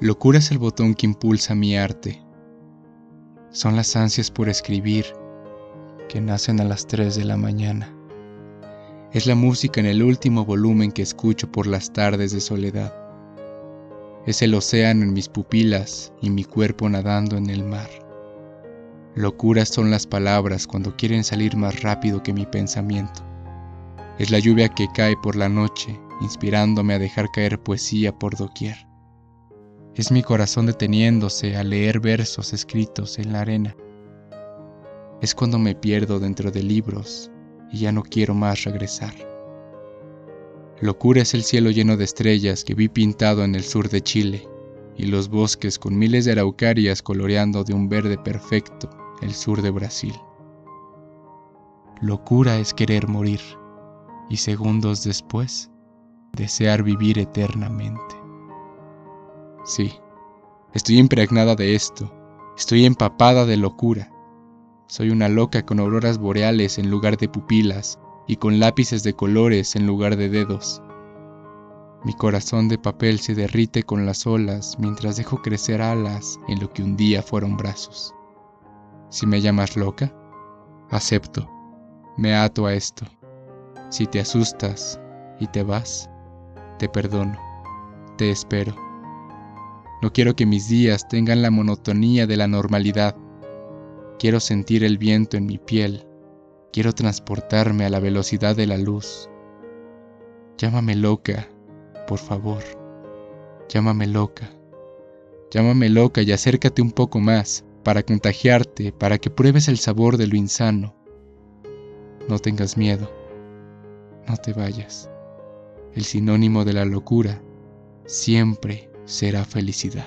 Locura es el botón que impulsa mi arte. Son las ansias por escribir que nacen a las 3 de la mañana. Es la música en el último volumen que escucho por las tardes de soledad. Es el océano en mis pupilas y mi cuerpo nadando en el mar. Locuras son las palabras cuando quieren salir más rápido que mi pensamiento. Es la lluvia que cae por la noche, inspirándome a dejar caer poesía por doquier. Es mi corazón deteniéndose a leer versos escritos en la arena. Es cuando me pierdo dentro de libros y ya no quiero más regresar. Locura es el cielo lleno de estrellas que vi pintado en el sur de Chile y los bosques con miles de araucarias coloreando de un verde perfecto el sur de Brasil. Locura es querer morir y segundos después desear vivir eternamente. Sí, estoy impregnada de esto, estoy empapada de locura. Soy una loca con auroras boreales en lugar de pupilas y con lápices de colores en lugar de dedos. Mi corazón de papel se derrite con las olas mientras dejo crecer alas en lo que un día fueron brazos. Si me llamas loca, acepto, me ato a esto. Si te asustas y te vas, te perdono, te espero. No quiero que mis días tengan la monotonía de la normalidad. Quiero sentir el viento en mi piel. Quiero transportarme a la velocidad de la luz. Llámame loca, por favor. Llámame loca. Llámame loca y acércate un poco más para contagiarte, para que pruebes el sabor de lo insano. No tengas miedo. No te vayas. El sinónimo de la locura siempre será felicidad.